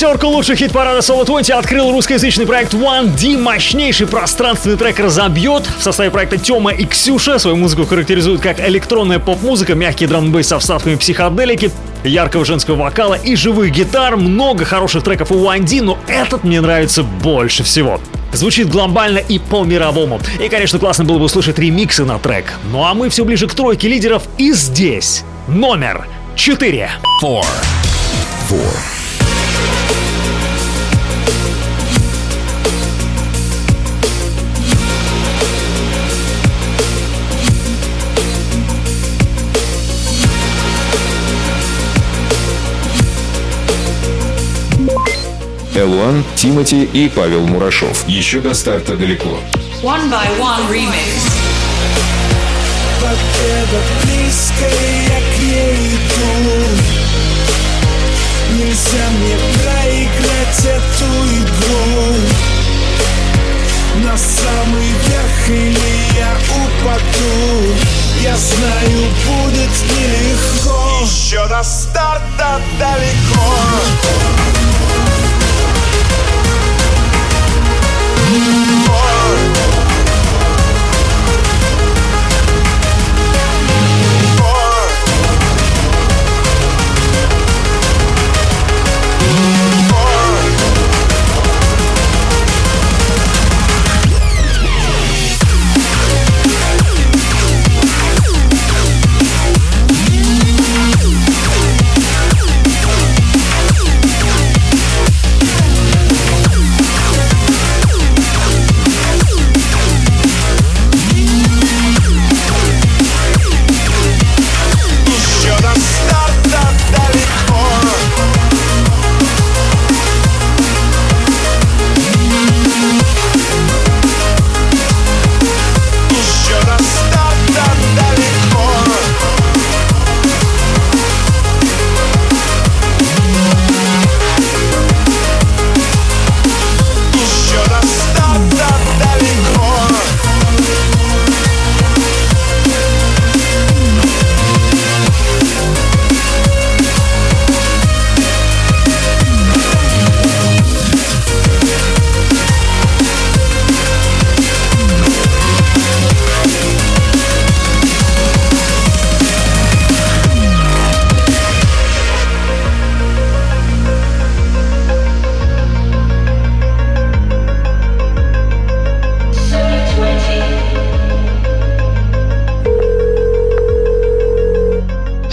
Пятерку лучших хит-парада Solo 20 открыл русскоязычный проект One D. Мощнейший пространственный трек разобьет. В составе проекта Тёма и Ксюша. Свою музыку характеризуют как электронная поп-музыка, мягкий драм со вставками психоделики, яркого женского вокала и живых гитар. Много хороших треков у One D, но этот мне нравится больше всего. Звучит глобально и по-мировому. И, конечно, классно было бы услышать ремиксы на трек. Ну а мы все ближе к тройке лидеров. И здесь номер 4. Four. Four. Элуан, Тимати и Павел Мурашов. Еще до старта далеко. One by one remix. близко я к ней иду Нельзя мне проиграть эту игру На самый верх или я упаду Я знаю, будет нелегко Еще до старта далеко Еще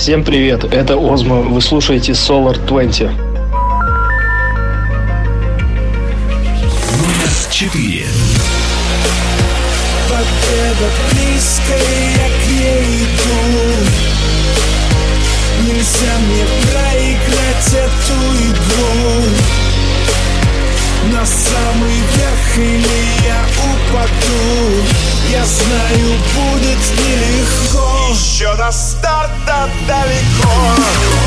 Всем привет, это Озма, вы слушаете Solar 20. Номер четыре. Победа близкая, я к ней иду Нельзя мне проиграть эту игру На самый верх или я упаду Я знаю, будет нелегко Еще до старта далеко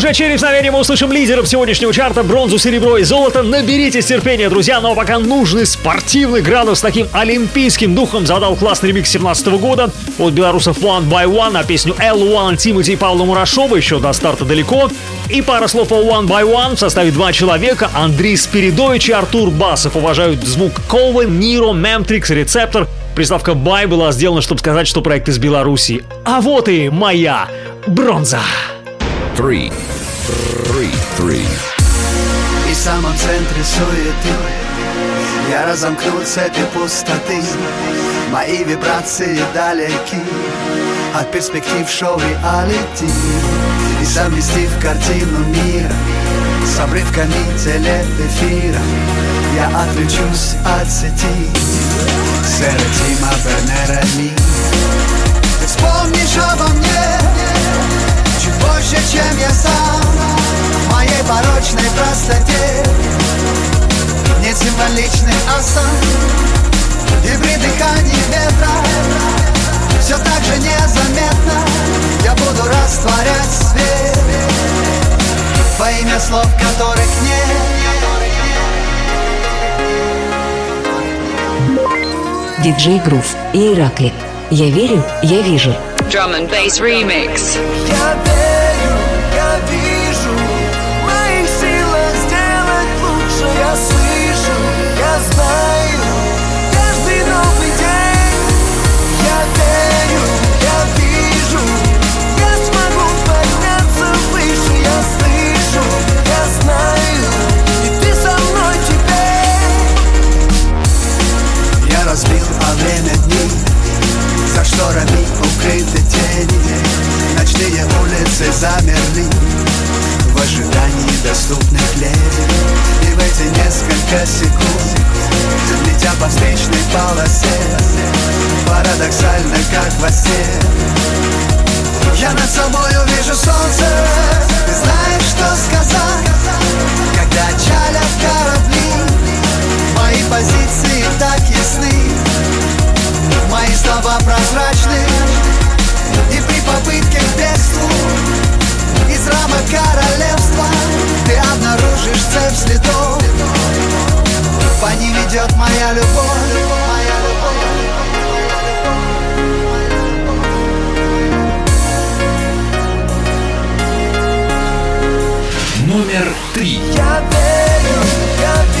Уже через мгновение мы услышим лидеров сегодняшнего чарта бронзу, серебро и золото. Наберитесь терпения, друзья, но пока нужный спортивный градус с таким олимпийским духом задал классный ремикс 17 года от белорусов One by One на песню L1 Тимати и Павла Мурашова еще до старта далеко. И пара слов о One by One в составе два человека. Андрей Спиридович и Артур Басов уважают звук Ковен, Ниро, Мемтрикс, Рецептор. Приставка «бай» была сделана, чтобы сказать, что проект из Беларуси. А вот и моя бронза. Three. Three. Three. И в самом центре суеты Я разомкну цепи пустоты Мои вибрации далеки От перспектив шоу реалити И совместив картину мира С обрывками телеэфира Я отключусь от сети Сэра Тима Бернера Ли Ты вспомнишь обо мне Больше, чем я сам. В моей порочной простоте. Нет символичных осан И при дыхании ветра Все так же незаметно. Я буду растворять свет. Во имя слов, которых нет. Диджей Грув и Иракли. Я верю, я вижу. Drum and bass remix. Я верю, За шторами укрыты тени Ночные улицы замерли В ожидании доступных леди И в эти несколько секунд Летя по встречной полосе Парадоксально, как во сне Я над собой увижу солнце Ты знаешь, что сказать Когда чалят корабли Мои позиции так ясны Мои слова прозрачны. И при попытке к бегству Из рамок королевства Ты обнаружишь цепь следов. По ним идет моя любовь. Моя Номер три. Я верю, я вижу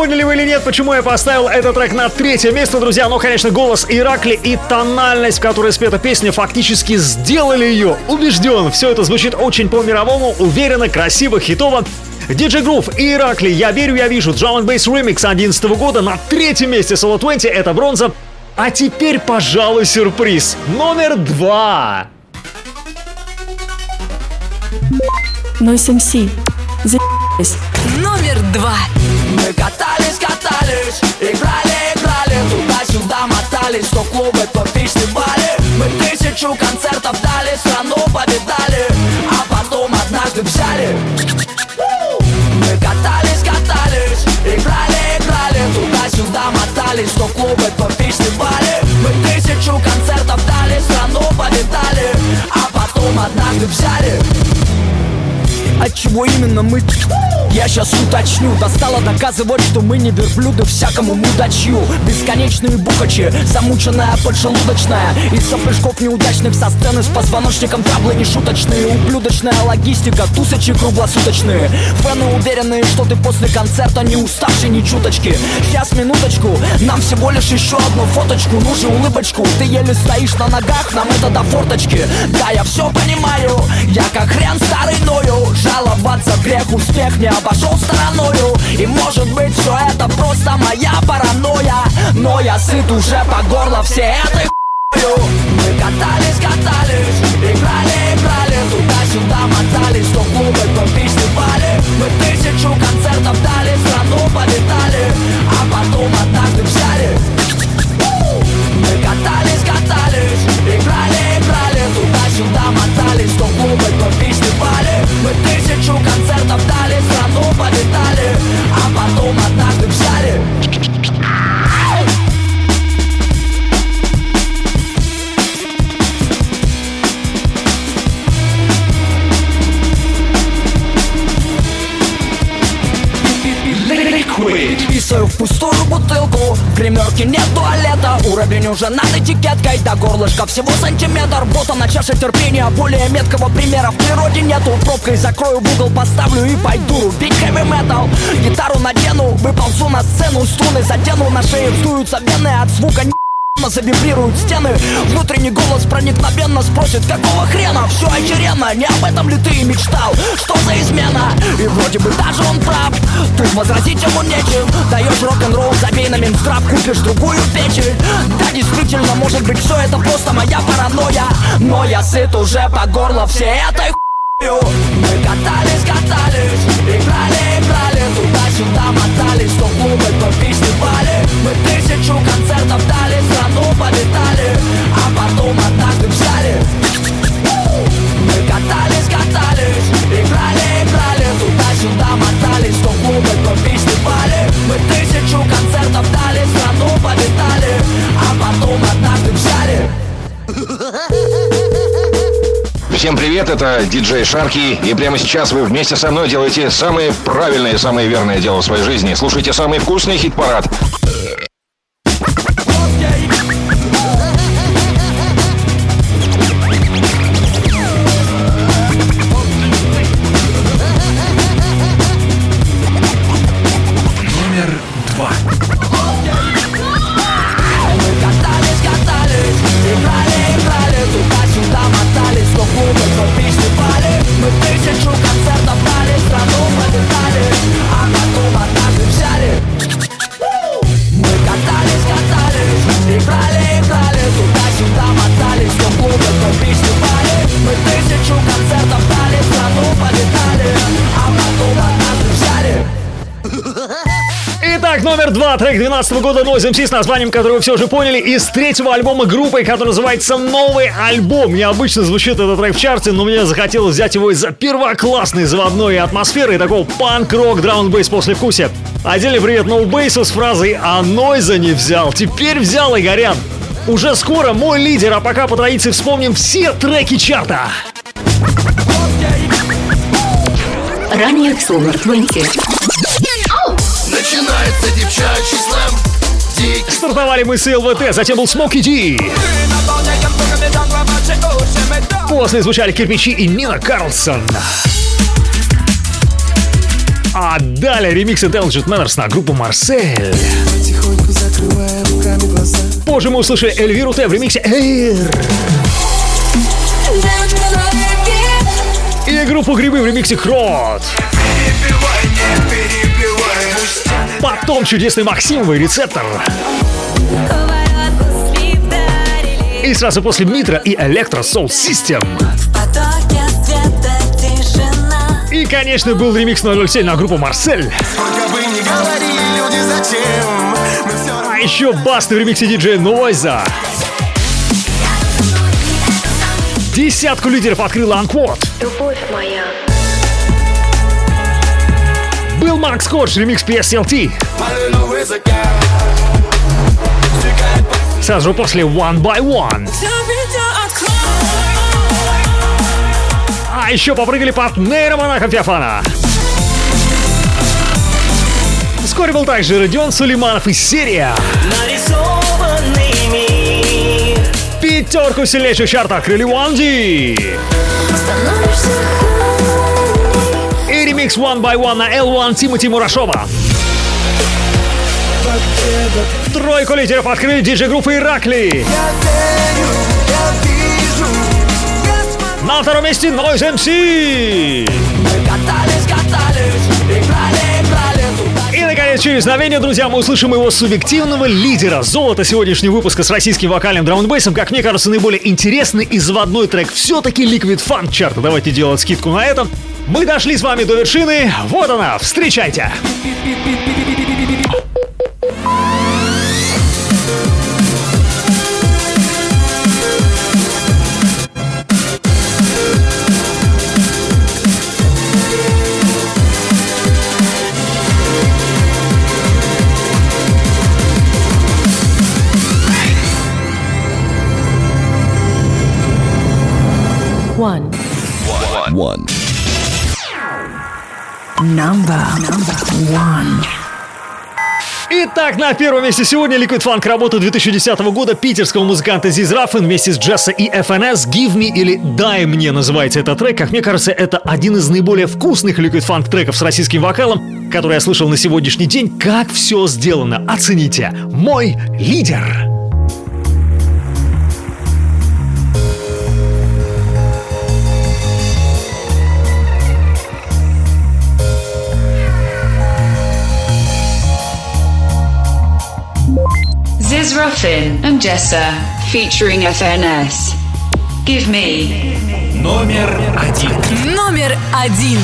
поняли вы или нет, почему я поставил этот трек на третье место, друзья. Но, конечно, голос Иракли и тональность, в которой спета песня, фактически сделали ее. Убежден, все это звучит очень по-мировому, уверенно, красиво, хитово. Диджей Грув и Иракли «Я верю, я вижу» Drum and Bass Remix 2011 года на третьем месте Solo 20 это бронза. А теперь, пожалуй, сюрприз. Номер два. Noise MC. За***сь. Номер два. Мы катались, катались, играли, играли Туда-сюда мотались, то клубы, то фестивали Мы тысячу концертов дали, страну повидали А потом однажды взяли Мы катались, катались, играли, играли Туда-сюда мотались, то клубы, то фестивали Мы тысячу концертов дали, страну повидали А потом однажды взяли От чего именно мы сейчас уточню. Достало доказывать, что мы не верблюды всякому мудачью Бесконечные бухачи, замученная поджелудочная. Из-за прыжков неудачных со сцены с позвоночником траблы нешуточные. Ублюдочная логистика, тусачи круглосуточные. Фэны уверенные, что ты после концерта не уставший ни чуточки. Сейчас минуточку, нам всего лишь еще одну фоточку. Ну же улыбочку, ты еле стоишь на ногах, нам это до форточки. Да, я все понимаю, я как хрен старый ною. Жаловаться грех, успех не обошел стороною И может быть все это просто моя паранойя. Но я сыт уже по горло всей этой хуйнёю. Мы катались, катались, играли, играли. Туда-сюда мотались, то клубы, то фестивали Мы тысячу концертов дали, страну повидали А потом однажды взяли. Мы катались, катались, играли, играли. Туда-сюда мотались, то клубы, то фестивали Мы тысячу концертов дали, страну повидали А потом однажды взяли Писаю в пустую бутылку. В гримерке нет туалета Уровень уже над этикеткой. До горлышка всего сантиметр. Вот она чаша терпения Более меткого примера в природе нету. Пробкой закрою в угол, поставлю и пойду Рубить хэви метал Гитару надену, выползу на сцену Струны задену, на шее вздуются вены От звука Завибрируют стены Внутренний голос проникновенно спросит Какого хрена? Все охеренно Не об этом ли ты и мечтал? Что за измена? И вроде бы даже он прав Тут возразить ему нечем Даешь рок-н-ролл, забей на Минздрав Купишь другую печень Да, действительно, может быть, все это просто моя паранойя Но я сыт уже по горло всей этой хуйнёю. Мы катались, катались, играли, играли Туда-сюда мотались, то клубы, то фестивали Мы тысячу концертов дали, страну повидали А потом однажды взяли Мы катались, катались, играли, играли Туда-сюда мотались, то клубы, то фестивали Мы тысячу концертов дали, страну повидали А потом однажды взяли Всем привет, это диджей Шарки, и прямо сейчас вы вместе со мной делаете самое правильное и самое верное дело в своей жизни. Слушайте самый вкусный хит-парад. Номер два, трек 12 года Noise MC с названием, которое вы все уже поняли, из третьего альбома группы, который называется «Новый альбом». Необычно звучит этот трек в чарте, но мне захотелось взять его из-за первоклассной заводной атмосферы и такого панк-рок драунд-бейс после вкуса. Отдельный привет ноубейсу с фразой «А Нойза не взял, теперь взял и горят». Уже скоро мой лидер, а пока по традиции вспомним все треки чарта. Ранее Silver 20. Девчачий слэм Стартовали мы с ЛВТ, затем был Смоки Ди. После звучали кирпичи и Нина Карлсон. А далее ремикс Intelligent Manners на группу Марсель. Потихоньку закрывая руками глаза Позже мы услышали Эльвиру Т в ремиксе Эйр. И группу Грибы в ремиксе Крот. Потом чудесный Максимовый рецептор. И сразу после Митра и Электро Soul System. И, конечно, был ремикс 007 на группу Марсель. Говорили зачем А еще басты в ремиксе диджея Нойза. Десятку лидеров открыла Анквот. Любовь моя. Макс Кодж, ремикс PSLT. Сразу же после One by One. А еще попрыгали под нейромонахом Феофана. Вскоре был также Родион Сулейманов и серия. Пятерку сильнейших чарта открыли One И ремикс One by One на L1 Тимати Мурашова. Тройку лидеров открыли диджей-группы Иракли. На втором месте Noise MC. Наконец, через мгновение, друзья, мы услышим его субъективного лидера. Золото сегодняшнего выпуска с российским вокальным драунбейсом, как мне кажется, наиболее интересный и заводной трек. Все-таки Liquid Funk чарта. Давайте делать скидку на это. Мы дошли с вами до вершины. Вот она, встречайте. Number one. Итак, на первом месте сегодня Liquid Funk работа 2010 года питерского музыканта Зиз вместе с Джесса и FNS «Give Me» или «Дай мне» называется этот трек. Как мне кажется, это один из наиболее вкусных Liquid Funk треков с российским вокалом, который я слышал на сегодняшний день. Как все сделано, оцените. Мой лидер. Ziz Ruffin and Jessa featuring FNS. Give me. Номер один. Номер один.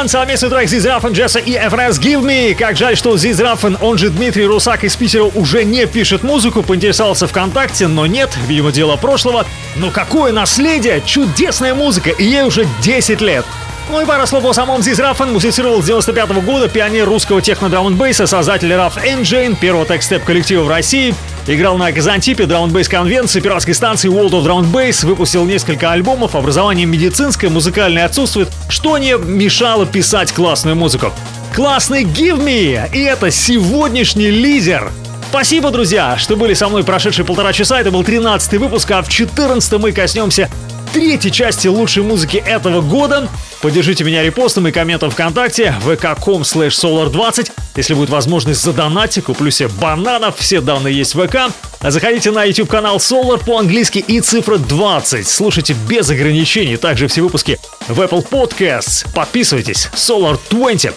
One совместный трек Зиз Раффен, Джесса и FRS Give Me. Как жаль, что Зиз Раффен, он же Дмитрий Русак из Питера, уже не пишет музыку, поинтересовался ВКонтакте, но нет, видимо, дело прошлого. Но какое наследие! Чудесная музыка, и ей уже 10 лет. Ну и пара слов о самом Зиз Раффен. Музицировал с 95 -го года, пионер русского техно драм бейса создатель Раф Engine, первого текстеп коллектива в России. Играл на Казантипе, драм-бейс конвенции, пиратской станции World of Bass, выпустил несколько альбомов, образование медицинское, музыкальное отсутствует, что не мешало писать классную музыку. Классный Give Me! И это сегодняшний лидер Спасибо, друзья, что были со мной прошедшие полтора часа. Это был 13 выпуск, а в 14 мы коснемся третьей части лучшей музыки этого года. Поддержите меня репостом и комментом ВКонтакте vk.com slash solar20. Если будет возможность задонатить, куплю себе бананов, все данные есть в ВК. Заходите на YouTube канал Solar по-английски и цифра 20. Слушайте без ограничений. Также все выпуски в Apple Podcasts. Подписывайтесь. Solar 20.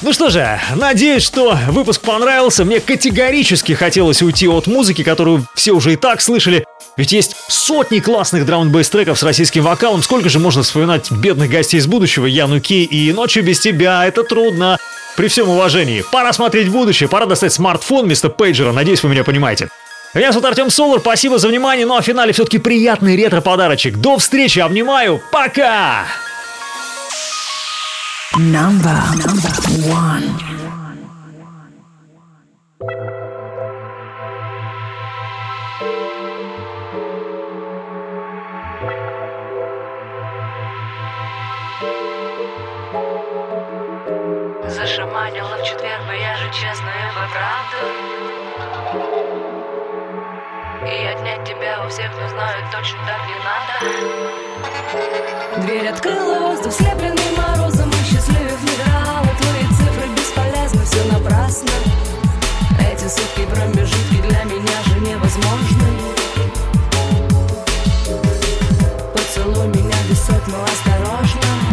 Ну что же, надеюсь, что выпуск понравился. Мне категорически хотелось уйти от музыки, которую все уже и так слышали. Ведь есть сотни классных драм бейс треков с российским вокалом. Сколько же можно вспоминать бедных гостей из будущего, Яну Кей и «Ночью без тебя» — это трудно. При всем уважении. Пора смотреть будущее, пора достать смартфон вместо пейджера. Надеюсь, вы меня понимаете. Меня зовут Артем Солар, спасибо за внимание, ну а в финале все-таки приятный ретро-подарочек. До встречи, обнимаю, пока! Number, number one. Зашаманила в четверг, но я же честная по правду И отнять тебя у всех, но знаю, точно так не надо. Дверь открыла воздух, слепленный морозом И счастливых не драла Твои цифры бесполезны, все напрасно. Эти сутки промежутки для меня же невозможны. Поцелуй меня без сот, но осторожно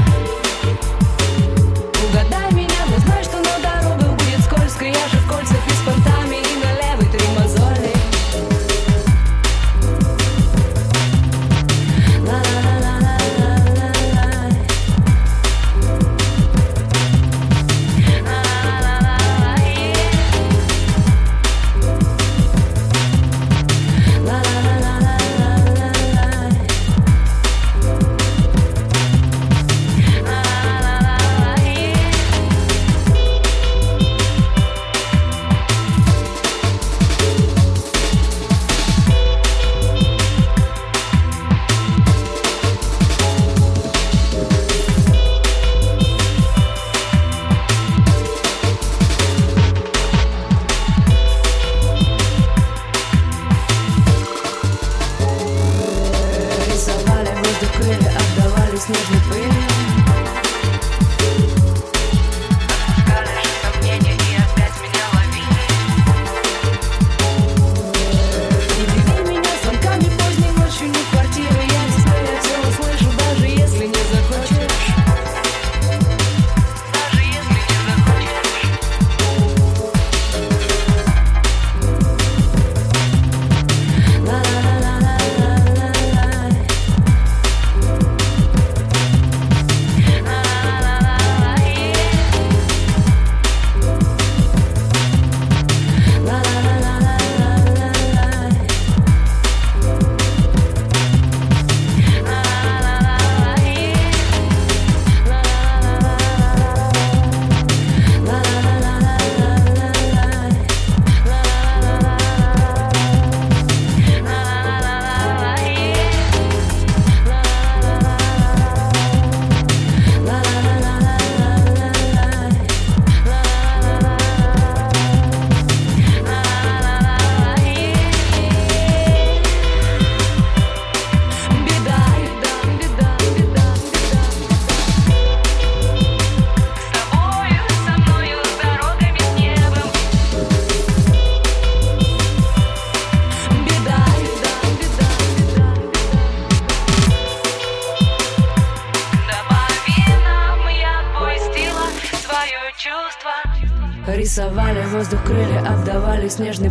обдавали снежной